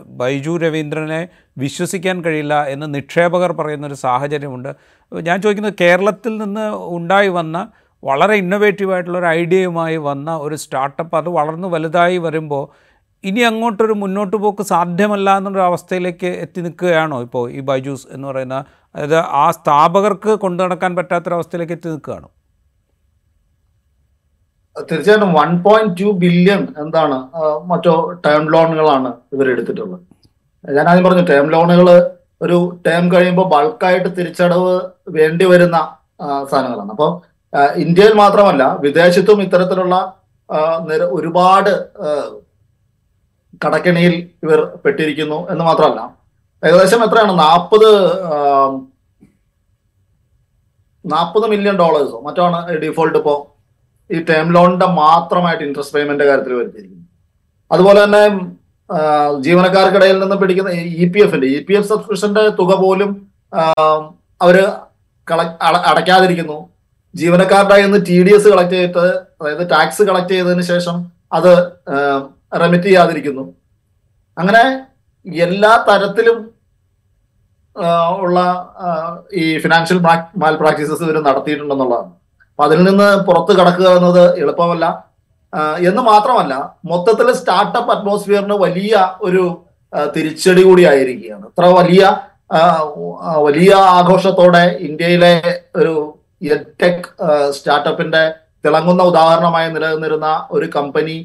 ബൈജു രവീന്ദ്രനെ വിശ്വസിക്കാൻ കഴിയില്ല എന്ന് നിക്ഷേപകർ പറയുന്നൊരു സാഹചര്യമുണ്ട്. ഞാൻ ചോദിക്കുന്നത് കേരളത്തിൽ നിന്ന് ഉണ്ടായി വന്ന വളരെ ഇന്നൊവേറ്റീവ് ആയിട്ടുള്ള ഒരു ഐഡിയയുമായി വന്ന ഒരു സ്റ്റാർട്ടപ്പ് അത് വളർന്നു വലുതായി വരുമ്പോൾ ഇനി അങ്ങോട്ടൊരു മുന്നോട്ട് പോക്ക് സാധ്യമല്ല എന്നൊരു അവസ്ഥയിലേക്ക് എത്തി നിൽക്കുകയാണോ ഇപ്പോൾ ഈ ബൈജൂസ് എന്ന് പറയുന്ന അതായത് ആ സ്ഥാപകർക്ക് കൊണ്ടു നടക്കാൻ പറ്റാത്തൊരവസ്ഥയിലേക്ക് എത്തി നിൽക്കുകയാണോ? തീർച്ചയായിട്ടും വൺ പോയിന്റ് ടു ബില്യൺ എന്താണ് മറ്റോ ടേം ലോണുകളാണ് ഇവർ എടുത്തിട്ടുള്ളത്. ഞാൻ ആദ്യം പറഞ്ഞു ടേം ലോണുകൾ ഒരു ടേം കഴിയുമ്പോൾ ബൾക്കായിട്ട് തിരിച്ചടവ് വേണ്ടി വരുന്ന സാധനങ്ങളാണ്. അപ്പോൾ ഇന്ത്യയിൽ മാത്രമല്ല വിദേശത്തും ഇത്തരത്തിലുള്ള ഒരുപാട് കടക്കെണിയിൽ ഇവർ പെട്ടിരിക്കുന്നു എന്ന് മാത്രമല്ല. ഏകദേശം എത്രയാണ്? നാൽപ്പത് നാൽപ്പത് മില്യൺ ഡോളേഴ്സോ മറ്റാണ് ഡിഫോൾട്ട് ഇപ്പോൾ ഈ ടേം ലോണിന്റെ മാത്രമായിട്ട് ഇൻട്രസ്റ്റ് പേയ്മെന്റ് കാര്യത്തിൽ വരുത്തിയിരിക്കുന്നു അതുപോലെ തന്നെ ജീവനക്കാർക്കിടയിൽ നിന്ന് പിടിക്കുന്ന ഇ പി എഫിന്റെ ഇ പി എഫ് സബ്സ്ക്രിപ്ഷന്റെ തുക പോലും അവർ അടയ്ക്കാതിരിക്കുന്നു. ജീവനക്കാരുടെ നിന്ന് ടി ഡി എസ് കളക്ട് ചെയ്തിട്ട് അതായത് ടാക്സ് കളക്ട് ചെയ്തതിന് ശേഷം അത് റെമിറ്റ് ചെയ്യാതിരിക്കുന്നു അങ്ങനെ എല്ലാ തരത്തിലും ഉള്ള ഈ ഫിനാൻഷ്യൽ മാൽ പ്രാക്ടീസസ് ഇവർ നടത്തിയിട്ടുണ്ടെന്നുള്ളതാണ്. അപ്പൊ അതിൽ നിന്ന് പുറത്ത് കടക്കുക എന്നത് എളുപ്പമല്ല. എന്ന് മാത്രമല്ല മൊത്തത്തിൽ സ്റ്റാർട്ടപ്പ് അറ്റ്മോസ്ഫിയറിന് വലിയ ഒരു തിരിച്ചടി കൂടി ആയിരിക്കുകയാണ്. ഇത്ര വലിയ വലിയ ആഘോഷത്തോടെ ഇന്ത്യയിലെ ഒരു എഡ്ടെക് സ്റ്റാർട്ടപ്പിന്റെ തിളങ്ങുന്ന ഉദാഹരണമായി നിലനിന്നിരുന്ന ഒരു കമ്പനി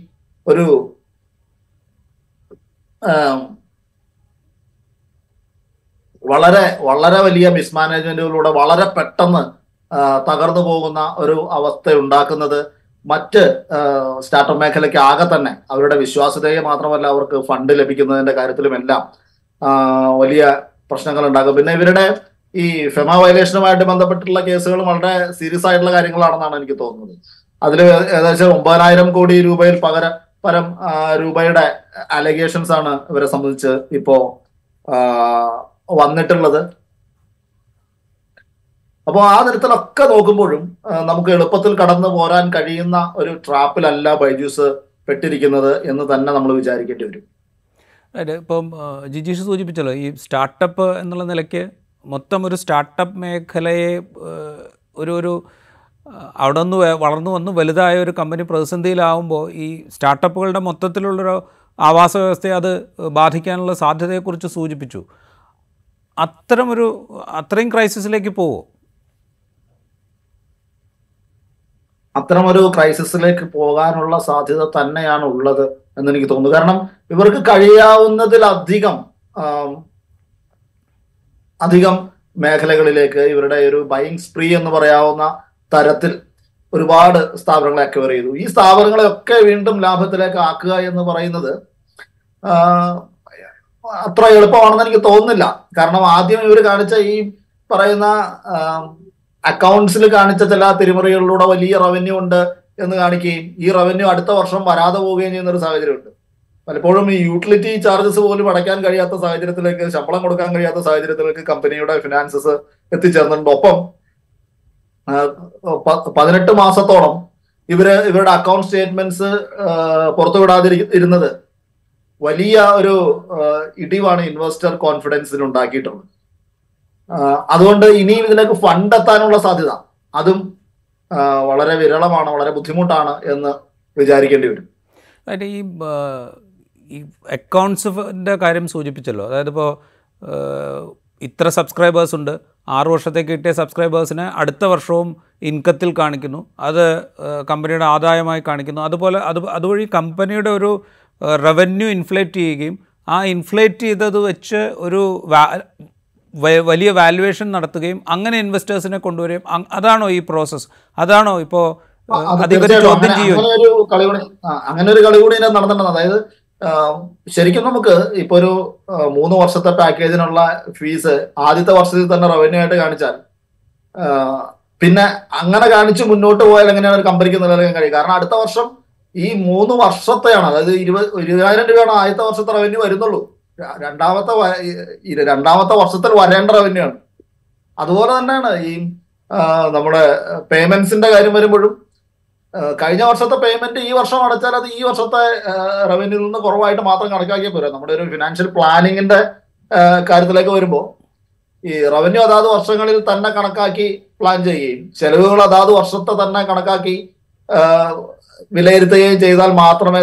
ഒരു വളരെ വളരെ വലിയ മിസ്മാനേജ്മെന്റുകളിലൂടെ വളരെ പെട്ടെന്ന് തകർന്നു പോകുന്ന ഒരു അവസ്ഥ ഉണ്ടാക്കുന്നത് മറ്റ് സ്റ്റാർട്ടപ്പ് മേഖലയ്ക്ക് ആകെ തന്നെ അവരുടെ വിശ്വാസ്യതയെ മാത്രമല്ല അവർക്ക് ഫണ്ട് ലഭിക്കുന്നതിന്റെ കാര്യത്തിലും എല്ലാം വലിയ പ്രശ്നങ്ങൾ ഉണ്ടാകും. പിന്നെ ഇവരുടെ ഈ ഫെമ വയലേഷനുമായിട്ട് ബന്ധപ്പെട്ടുള്ള കേസുകൾ വളരെ സീരിയസ് ആയിട്ടുള്ള കാര്യങ്ങളാണെന്നാണ് എനിക്ക് തോന്നുന്നത്. അതിൽ ഏകദേശം ഒമ്പതിനായിരം കോടി രൂപയിൽ പകരം പരം രൂപയുടെ അലഗേഷൻസ് ആണ് ഇവരെ സംബന്ധിച്ച് ഇപ്പോ വന്നിട്ടുള്ളത്. അപ്പോൾ ആ തരത്തിലൊക്കെ നോക്കുമ്പോഴും നമുക്ക് എളുപ്പത്തിൽ കടന്നു പോരാൻ കഴിയുന്ന ഒരു ട്രാപ്പിലല്ല ബൈജൂസ് പെട്ടിരിക്കുന്നത് എന്ന് തന്നെ നമ്മൾ വിചാരിക്കേണ്ടി വരും. അതായത് ഇപ്പം ജിജീഷ് സൂചിപ്പിച്ചല്ലോ ഈ സ്റ്റാർട്ടപ്പ് എന്നുള്ള നിലയ്ക്ക് മൊത്തം ഒരു സ്റ്റാർട്ടപ്പ് മേഖലയെ ഒരു ഒരു അവിടെ നിന്ന് വളർന്നു വന്ന് വലുതായ ഒരു കമ്പനി പ്രതിസന്ധിയിലാവുമ്പോൾ ഈ സ്റ്റാർട്ടപ്പുകളുടെ മൊത്തത്തിലുള്ളൊരു ആവാസ വ്യവസ്ഥയെ അത് ബാധിക്കാനുള്ള സാധ്യതയെക്കുറിച്ച് സൂചിപ്പിച്ചു. അത്തരമൊരു അത്രയും ക്രൈസിസിലേക്ക് പോവോ? അത്തരമൊരു ക്രൈസിസിലേക്ക് പോകാനുള്ള സാധ്യത തന്നെയാണ് ഉള്ളത് എന്ന് എനിക്ക് തോന്നുന്നു. കാരണം ഇവർക്ക് കഴിയാവുന്നതിലധികം അധികം മേഖലകളിലേക്ക് ഇവരുടെ ഒരു ബൈങ് സ്പ്രീ എന്ന് പറയാവുന്ന തരത്തിൽ ഒരുപാട് സ്ഥാപനങ്ങളെ അക്വയർ ചെയ്തു. ഈ സ്ഥാപനങ്ങളെയൊക്കെ വീണ്ടും ലാഭത്തിലേക്ക് ആക്കുക എന്ന് പറയുന്നത് അത്ര എളുപ്പമാണെന്ന് എനിക്ക് തോന്നുന്നില്ല. കാരണം ആദ്യം ഇവർ കാണിച്ച ഈ പറയുന്ന അക്കൗണ്ട്സിൽ കാണിച്ച ചില തിരിമറികളിലൂടെ വലിയ റവന്യൂ ഉണ്ട് എന്ന് കാണിക്കുകയും ഈ റവന്യൂ അടുത്ത വർഷം വരാതെ പോവുകയും ചെയ്യുന്ന ഒരു സാഹചര്യമുണ്ട്. പലപ്പോഴും ഈ യൂട്ടിലിറ്റി ചാർജസ് പോലും അടയ്ക്കാൻ കഴിയാത്ത സാഹചര്യത്തിലേക്ക് ശമ്പളം കൊടുക്കാൻ കഴിയാത്ത സാഹചര്യത്തിലേക്ക് കമ്പനിയുടെ ഫിനാൻസസ് എത്തിച്ചേർന്നിട്ടുണ്ട്. ഒപ്പം പതിനെട്ട് മാസത്തോളം ഇവർ ഇവരുടെ അക്കൗണ്ട് സ്റ്റേറ്റ്മെന്റ്സ് പുറത്തുവിടാതിരി ഇരുന്നത് വലിയ ഒരു ഇടിവാണ് ഇൻവെസ്റ്റർ കോൺഫിഡൻസിന് ഉണ്ടാക്കിയിട്ടുള്ളത്. അതുകൊണ്ട് ഇനിയും ഇതിലേക്ക് ഫണ്ട് എത്താനുള്ള സാധ്യത അതും വളരെ വിരളമാണ് വളരെ ബുദ്ധിമുട്ടാണ് എന്ന് വിചാരിക്കേണ്ടി വരും. ഈ ഈ അക്കൗണ്ട്സിന്റെ കാര്യം സൂചിപ്പിച്ചല്ലോ. അതായത് ഇപ്പോൾ ഇത്ര സബ്സ്ക്രൈബേഴ്സ് ഉണ്ട്. ആറ് വർഷത്തേക്ക് കിട്ടിയ സബ്സ്ക്രൈബേഴ്സിനെ അടുത്ത വർഷവും ഇൻകത്തിൽ കാണിക്കുന്നു. അത് കമ്പനിയുടെ ആദായമായി കാണിക്കുന്നു. അതുപോലെ അത് അതുവഴി കമ്പനിയുടെ ഒരു റവന്യൂ ഇൻഫ്ലേറ്റ് ചെയ്യുകയും ആ ഇൻഫ്ലേറ്റ് ചെയ്തത് വെച്ച് ഒരു വലിയ വാല്യുവേഷൻ നടത്തുകയും അങ്ങനെ ഇൻവെസ്റ്റേഴ്സിനെ കൊണ്ടുവരികയും അതാണോ ഈ പ്രോസസ്സ് അതാണോ ഇപ്പോൾ അങ്ങനെ ഒരു കളി കൂടി ഇതിനകത്ത് നടന്നിട്ടുണ്ട്. അതായത് ശരിക്കും നമുക്ക് ഇപ്പൊ ഒരു മൂന്ന് വർഷത്തെ പാക്കേജിനുള്ള ഫീസ് ആദ്യത്തെ വർഷത്തിൽ തന്നെ റവന്യൂ ആയിട്ട് കാണിച്ചാൽ പിന്നെ അങ്ങനെ കാണിച്ച് മുന്നോട്ട് പോയാൽ എങ്ങനെയാണ് ഒരു കമ്പനിക്ക് നിലനിൽക്കാൻ കഴിയും കാരണം അടുത്ത വർഷം ഈ മൂന്ന് വർഷത്തെയാണ് അതായത് ഇരുപത് ഇരുപതിനായിരം രൂപയാണ് ആദ്യത്തെ വർഷത്തെ റവന്യൂ വരുന്നുള്ളൂ. രണ്ടാമത്തെ രണ്ടാമത്തെ വർഷത്തിൽ വരേണ്ട റവന്യൂ ആണ്. അതുപോലെ തന്നെയാണ് ഈ നമ്മുടെ പേയ്മെന്റ്സിന്റെ കാര്യം വരുമ്പോഴും കഴിഞ്ഞ വർഷത്തെ പേയ്മെന്റ് ഈ വർഷം അടച്ചാൽ അത് ഈ വർഷത്തെ റവന്യൂ നിന്ന് കുറവായിട്ട് മാത്രം കണക്കാക്കിയാൽ പോരാ. നമ്മുടെ ഒരു ഫിനാൻഷ്യൽ പ്ലാനിങ്ങിന്റെ കാര്യത്തിലേക്ക് വരുമ്പോൾ ഈ റവന്യൂ അതാത് വർഷങ്ങളിൽ തന്നെ കണക്കാക്കി പ്ലാൻ ചെയ്യുകയും ചെലവുകൾ അതാത് വർഷത്തെ തന്നെ കണക്കാക്കി വിലയിരുത്തുകയും ചെയ്താൽ മാത്രമേ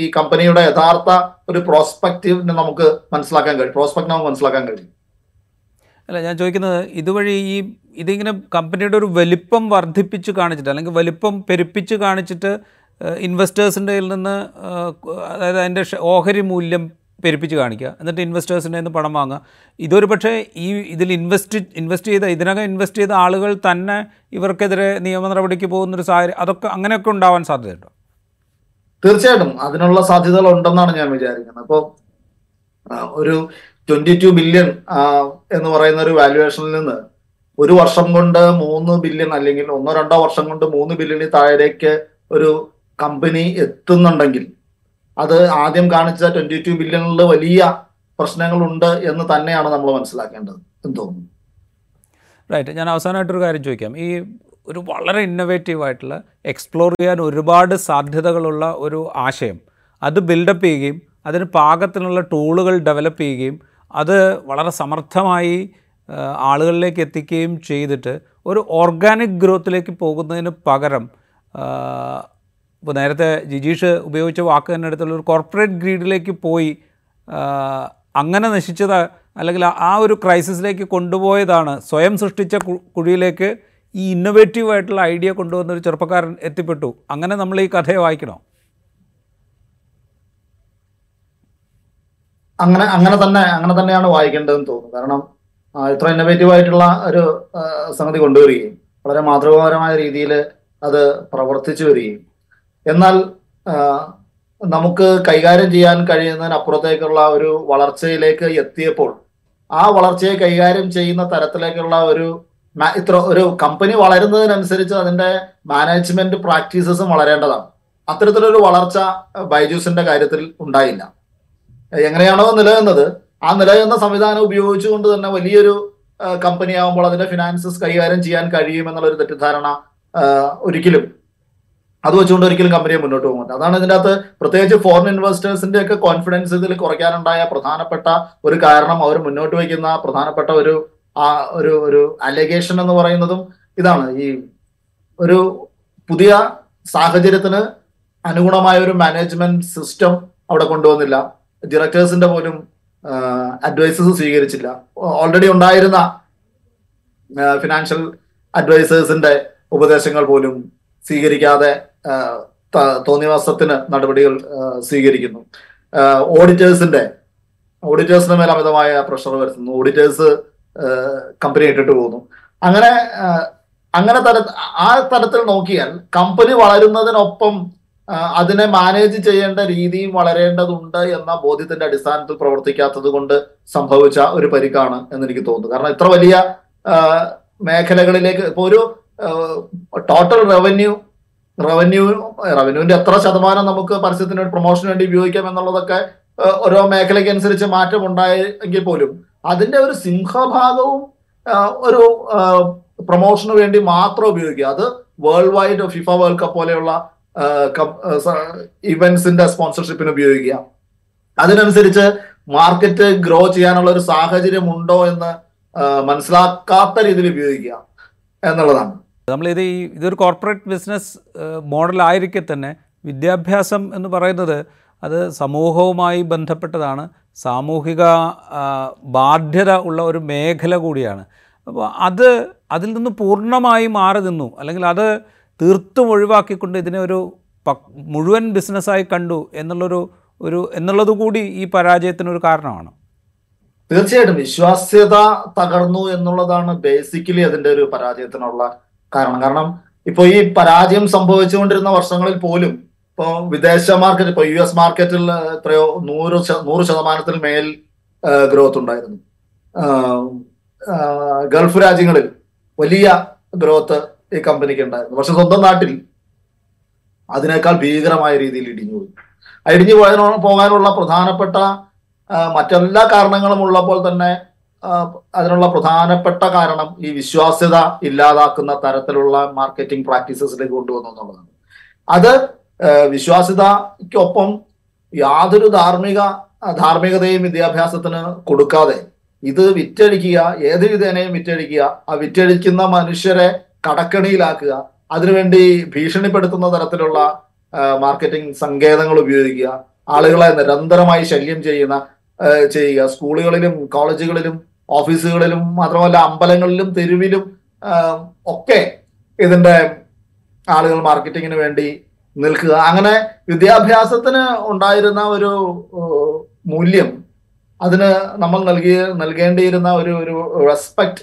ഈ കമ്പനിയുടെ യഥാർത്ഥ ഒരു പ്രോസ്പെക്റ്റീവിനെ നമുക്ക് മനസ്സിലാക്കാൻ കഴിയും. പ്രോസ്പെക്ട് നമുക്ക് മനസ്സിലാക്കാൻ കഴിയും. അല്ല ഞാൻ ചോദിക്കുന്നത് ഇതുവഴി ഈ ഇതിങ്ങനെ കമ്പനിയുടെ ഒരു വലിപ്പം വർദ്ധിപ്പിച്ച് കാണിച്ചിട്ട് അല്ലെങ്കിൽ വലിപ്പം പെരുപ്പിച്ച് കാണിച്ചിട്ട് ഇൻവെസ്റ്റേഴ്സിന്റെ കയ്യിൽ നിന്ന് അതായത് അതിന്റെ ഓഹരി മൂല്യം പെരുപ്പിച്ച് കാണിക്കുക എന്നിട്ട് ഇൻവെസ്റ്റേഴ്സിന്റെ നിന്ന് പണം വാങ്ങുക. ഇതൊരു പക്ഷേ ഈ ഇതിൽ ഇൻവെസ്റ്റ് ഇൻവെസ്റ്റ് ചെയ്ത ഇതിനകം ഇൻവെസ്റ്റ് ചെയ്ത ആളുകൾ തന്നെ ഇവർക്കെതിരെ നിയമ നടപടിക്ക് പോകുന്നൊരു സാഹചര്യം അതൊക്കെ അങ്ങനെയൊക്കെ ഉണ്ടാവാൻ സാധ്യതയുണ്ടോ? തീർച്ചയായിട്ടും. അതിനുള്ള സാധ്യതകൾ ഉണ്ടെന്നാണ് ഞാൻ വിചാരിക്കുന്നത്. അപ്പോൾ ഒരു ട്വന്റി ടു ബില്യൺ എന്ന് പറയുന്ന ഒരു വാല്യുവേഷനിൽ നിന്ന് ഒരു വർഷം കൊണ്ട് മൂന്ന് ബില്യൺ അല്ലെങ്കിൽ ഒന്നോ രണ്ടോ വർഷം കൊണ്ട് മൂന്ന് ബില്യണിൽ താഴേക്ക് ഒരു കമ്പനി എത്തുന്നുണ്ടെങ്കിൽ അത് ആദ്യം കാണിച്ച ട്വന്റി ടു ബില്യണിൽ വലിയ പ്രശ്നങ്ങളുണ്ട് എന്ന് തന്നെയാണ് നമ്മൾ മനസ്സിലാക്കേണ്ടത് എന്ന് തോന്നുന്നു. റൈറ്റ് ഞാൻ അവസാനമായിട്ടൊരു കാര്യം ചോദിക്കാം. ഈ ഒരു വളരെ ഇന്നൊവേറ്റീവ് ആയിട്ടുള്ള എക്സ്പ്ലോർ ചെയ്യാൻ ഒരുപാട് സാധ്യതകളുള്ള ഒരു ആശയം. അത് ബിൽഡപ്പ് ചെയ്യുകയും അതിന് പാകത്തിനുള്ള ടൂളുകൾ ഡെവലപ്പ് ചെയ്യുകയും അത് വളരെ സമർത്ഥമായി ആളുകളിലേക്ക് എത്തിക്കുകയും ചെയ്തിട്ട് ഒരു ഓർഗാനിക് ഗ്രോത്തിലേക്ക് പോകുന്നതിന് പകരം ഇപ്പോൾ നേരത്തെ ജിജീഷ് ഉപയോഗിച്ച വാക്ക് തന്നെ എടുത്തുള്ള ഒരു കോർപ്പറേറ്റ് ഗ്രീഡിലേക്ക് പോയി അങ്ങനെ നശിച്ചത് അല്ലെങ്കിൽ ആ- ഒരു ക്രൈസിസിലേക്ക് കൊണ്ടുപോയതാണ് സ്വയം സൃഷ്ടിച്ച കുഴിയിലേക്ക് ഈ ഇന്നൊവേറ്റീവ് ആയിട്ടുള്ള ഐഡിയ കൊണ്ടുവന്ന ഒരു ചെറുപ്പക്കാരൻ എത്തിപ്പെട്ടു. അങ്ങനെ നമ്മൾ ഈ കഥയെ വായിക്കണോ? അങ്ങനെ അങ്ങനെ തന്നെ അങ്ങനെ തന്നെയാണ് വായിക്കേണ്ടതെന്ന് തോന്നുന്നു കാരണം ഇത്ര ഇന്നോവേറ്റീവ് ആയിട്ടുള്ള ഒരു സംഗതി കൊണ്ടുവരികയും വളരെ മാതൃകാപരമായ രീതിയിൽ അത് പ്രവർത്തിച്ചു വരികയും. എന്നാൽ നമുക്ക് കൈകാര്യം ചെയ്യാൻ കഴിയുന്നതിനപ്പുറത്തേക്കുള്ള ഒരു വളർച്ചയിലേക്ക് എത്തിയപ്പോൾ ആ വളർച്ചയെ കൈകാര്യം ചെയ്യുന്ന തരത്തിലേക്കുള്ള ഒരു ഇത്ര ഒരു കമ്പനി വളരുന്നതിനനുസരിച്ച് അതിന്റെ മാനേജ്മെന്റ് പ്രാക്ടീസസും വളരേണ്ടതാണ്. അത്തരത്തിലൊരു വളർച്ച ബൈജൂസിന്റെ കാര്യത്തിൽ ഉണ്ടായില്ല. എങ്ങനെയാണോ നിലനിന്നത്. ആ നിലനിന്ന സംവിധാനം ഉപയോഗിച്ചുകൊണ്ട് തന്നെ വലിയൊരു കമ്പനി ആകുമ്പോൾ അതിന്റെ ഫിനാൻസസ് കൈകാര്യം ചെയ്യാൻ കഴിയും എന്നുള്ള ഒരു തെറ്റിദ്ധാരണ ഒരിക്കലും. അത് വെച്ചുകൊണ്ട് ഒരിക്കലും കമ്പനിയെ മുന്നോട്ട് പോകുന്നത് അതാണ് ഇതിന്റെ അകത്ത് പ്രത്യേകിച്ച് ഫോറിൻ ഇൻവെസ്റ്റേഴ്സിന്റെ ഒക്കെ കോൺഫിഡൻസ് ഇതിൽ കുറയ്ക്കാനുണ്ടായ പ്രധാനപ്പെട്ട ഒരു കാരണം. അവർ മുന്നോട്ട് വയ്ക്കുന്ന പ്രധാനപ്പെട്ട ഒരു ആ ഒരു ഒരു അലഗേഷൻ എന്ന് പറയുന്നതും ഇതാണ്. ഈ ഒരു പുതിയ സാഹചര്യത്തിന് അനുഗുണമായ ഒരു മാനേജ്മെന്റ് സിസ്റ്റം അവിടെ കൊണ്ടുവന്നില്ല. ഡയറക്ടേഴ്സിന്റെ പോലും അഡ്വൈസസ് സ്വീകരിച്ചില്ല. ഓൾറെഡി ഉണ്ടായിരുന്ന ഫിനാൻഷ്യൽ അഡ്വൈസേഴ്സിന്റെ ഉപദേശങ്ങൾ പോലും സ്വീകരിക്കാതെ തോന്നിവാസത്തിന് നടപടികൾ സ്വീകരിക്കുന്നു. ഓഡിറ്റേഴ്സിന്റെ ഓഡിറ്റേഴ്സിന് മേൽ അമിതമായ പ്രഷർ വരുത്തുന്നു. ഓഡിറ്റേഴ്സ് കമ്പനി ഇട്ടിട്ട് പോകുന്നു. അങ്ങനെ അങ്ങനെ തര ആ തരത്തിൽ നോക്കിയാൽ കമ്പനി വളരുന്നതിനൊപ്പം അതിനെ മാനേജ് ചെയ്യേണ്ട രീതിയും വളരേണ്ടതുണ്ട് എന്ന ബോധ്യത്തിന്റെ അടിസ്ഥാനത്തിൽ പ്രവർത്തിക്കാത്തത് കൊണ്ട് സംഭവിച്ച ഒരു പരിക്കാണ് എന്ന് എനിക്ക് തോന്നുന്നു. കാരണം ഇത്ര വലിയ മേഖലകളിലേക്ക് ഇപ്പൊ ഒരു ടോട്ടൽ റവന്യൂ റവന്യൂ റവന്യൂവിന്റെ എത്ര ശതമാനം നമുക്ക് പരസ്യത്തിന് വേണ്ടി പ്രൊമോഷന് വേണ്ടി ഉപയോഗിക്കാം എന്നുള്ളതൊക്കെ ഓരോ മേഖലയ്ക്ക് അനുസരിച്ച് മാറ്റം ഉണ്ടായെങ്കിൽ പോലും അതിന്റെ ഒരു സിംഹഭാഗവും ഒരു പ്രൊമോഷന് വേണ്ടി മാത്രം ഉപയോഗിക്കുക. അത് world wide FIFA world cup പോലെയുള്ള ഇവന്റ്സിന്റെ സ്പോൺസർഷിപ്പിന് ഉപയോഗിക്കുക. അതിനനുസരിച്ച് മാർക്കറ്റ് ഗ്രോ ചെയ്യാനുള്ള ഒരു സാഹചര്യം ഉണ്ടോ എന്ന് മനസ്സിലാക്കാത്ത രീതിയിൽ ഉപയോഗിക്കുക എന്നുള്ളതാണ്. നമ്മളിത് ഈ ഇതൊരു കോർപ്പറേറ്റ് ബിസിനസ് മോഡൽ മോഡലായിരിക്കെ തന്നെ വിദ്യാഭ്യാസം എന്ന് പറയുന്നത് അത് സമൂഹവുമായി ബന്ധപ്പെട്ടതാണ്. സാമൂഹിക ബാധ്യത ഉള്ള ഒരു മേഖല കൂടിയാണ്. അപ്പോൾ അത് അതിൽ നിന്ന് പൂർണമായി മാറി നിന്നു അല്ലെങ്കിൽ അത് തീർത്തും ഒഴിവാക്കിക്കൊണ്ട് ഇതിനെ ഒരു മുഴുവൻ ബിസിനസ്സായി കണ്ടു എന്നുള്ളൊരു ഒരു എന്നുള്ളത് കൂടി ഈ പരാജയത്തിനൊരു കാരണമാണ്. തീർച്ചയായിട്ടും വിശ്വാസ്യത തകർന്നു എന്നുള്ളതാണ് ബേസിക്കലി അതിന്റെ ഒരു പരാജയത്തിനുള്ള കാരണം. കാരണം ഇപ്പോൾ ഈ പരാജയം സംഭവിച്ചുകൊണ്ടിരുന്ന വർഷങ്ങളിൽ പോലും ഇപ്പോൾ വിദേശ മാർക്കറ്റ് ഇപ്പോൾ യു എസ് മാർക്കറ്റിൽ എത്രയോ നൂറ് നൂറ് ശതമാനത്തിൽ മേൽ ഗ്രോത്ത് ഉണ്ടായിരുന്നു. ഗൾഫ് രാജ്യങ്ങളിൽ വലിയ ഗ്രോത്ത് ഈ കമ്പനിക്ക് ഉണ്ടായിരുന്നു. പക്ഷെ സ്വന്തം നാട്ടിൽ അതിനേക്കാൾ ഭീകരമായ രീതിയിൽ ഇടിഞ്ഞു പോയി. ആ ഇടിഞ്ഞു പോയതിനോ പോകാനുള്ള പ്രധാനപ്പെട്ട മറ്റെല്ലാ കാരണങ്ങളും ഉള്ളപ്പോൾ തന്നെ അതിനുള്ള പ്രധാനപ്പെട്ട കാരണം ഈ വിശ്വാസ്യത ഇല്ലാതാക്കുന്ന തരത്തിലുള്ള മാർക്കറ്റിംഗ് പ്രാക്ടീസസിലേക്ക് കൊണ്ടുവന്നു എന്നുള്ളതാണ്. അത് വിശ്വാസ്യതയ്ക്കൊപ്പം യാതൊരു ധാർമ്മിക ധാർമ്മികതയും വിദ്യാഭ്യാസത്തിന് കൊടുക്കാതെ ഇത് വിറ്റഴിക്കുക ഏത് വിധേനയും വിറ്റഴിക്കുക ആ വിറ്റഴിക്കുന്ന മനുഷ്യരെ കടക്കണിയിലാക്കുക അതിനുവേണ്ടി ഭീഷണിപ്പെടുത്തുന്ന തരത്തിലുള്ള മാർക്കറ്റിംഗ് സങ്കേതങ്ങൾ ഉപയോഗിക്കുക ആളുകളെ നിരന്തരമായി ശല്യം ചെയ്യുന്ന ചെയ്യുക. സ്കൂളുകളിലും കോളേജുകളിലും ഓഫീസുകളിലും മാത്രമല്ല അമ്പലങ്ങളിലും തെരുവിലും ഒക്കെ ഇതിന്റെ ആളുകൾ മാർക്കറ്റിങ്ങിന് വേണ്ടി നിൽക്കുക. അങ്ങനെ വിദ്യാഭ്യാസത്തിന് ഉണ്ടായിരുന്ന ഒരു മൂല്യം അതിന് നമ്മൾ നൽകിയ നൽകേണ്ടിയിരുന്ന ഒരു ഒരു റെസ്പെക്ട്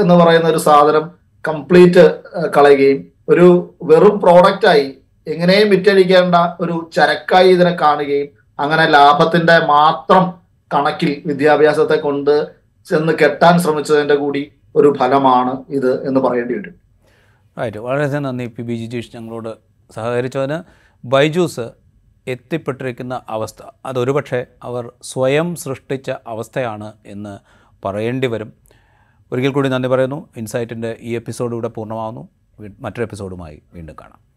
എന്ന് പറയുന്ന ഒരു സാധനം കംപ്ലീറ്റ് കളയുകയും ഒരു വെറും പ്രോഡക്റ്റായി എങ്ങനെയും വിറ്റഴിക്കേണ്ട ഒരു ചരക്കായി ഇതിനെ കാണുകയും അങ്ങനെ ലാഭത്തിന്റെ മാത്രം കണക്കിൽ വിദ്യാഭ്യാസത്തെ കൊണ്ട് ചെന്ന് കെട്ടാൻ ശ്രമിച്ചതിന്റെ കൂടി ഒരു ഫലമാണ് ഇത് എന്ന് പറയേണ്ടി വരും. റൈറ്റ് വളരെയധികം നന്ദി പി. ബി. ജി ജിജീഷ് ഞങ്ങളോട് സഹകരിച്ചതിന്. ബൈജൂസ് എത്തിപ്പെട്ടിരിക്കുന്ന അവസ്ഥ അതൊരുപക്ഷെ അവർ സ്വയം സൃഷ്ടിച്ച അവസ്ഥയാണ് എന്ന് പറയേണ്ടി വരും. ഒരിക്കൽ കൂടി നന്ദി പറയുന്നു. ഇൻസൈറ്റിന്റെ ഈ എപ്പിസോഡ് ഇവിടെ പൂർണമാകുന്നു മറ്റൊരു എപ്പിസോഡുമായി വീണ്ടും കാണാം.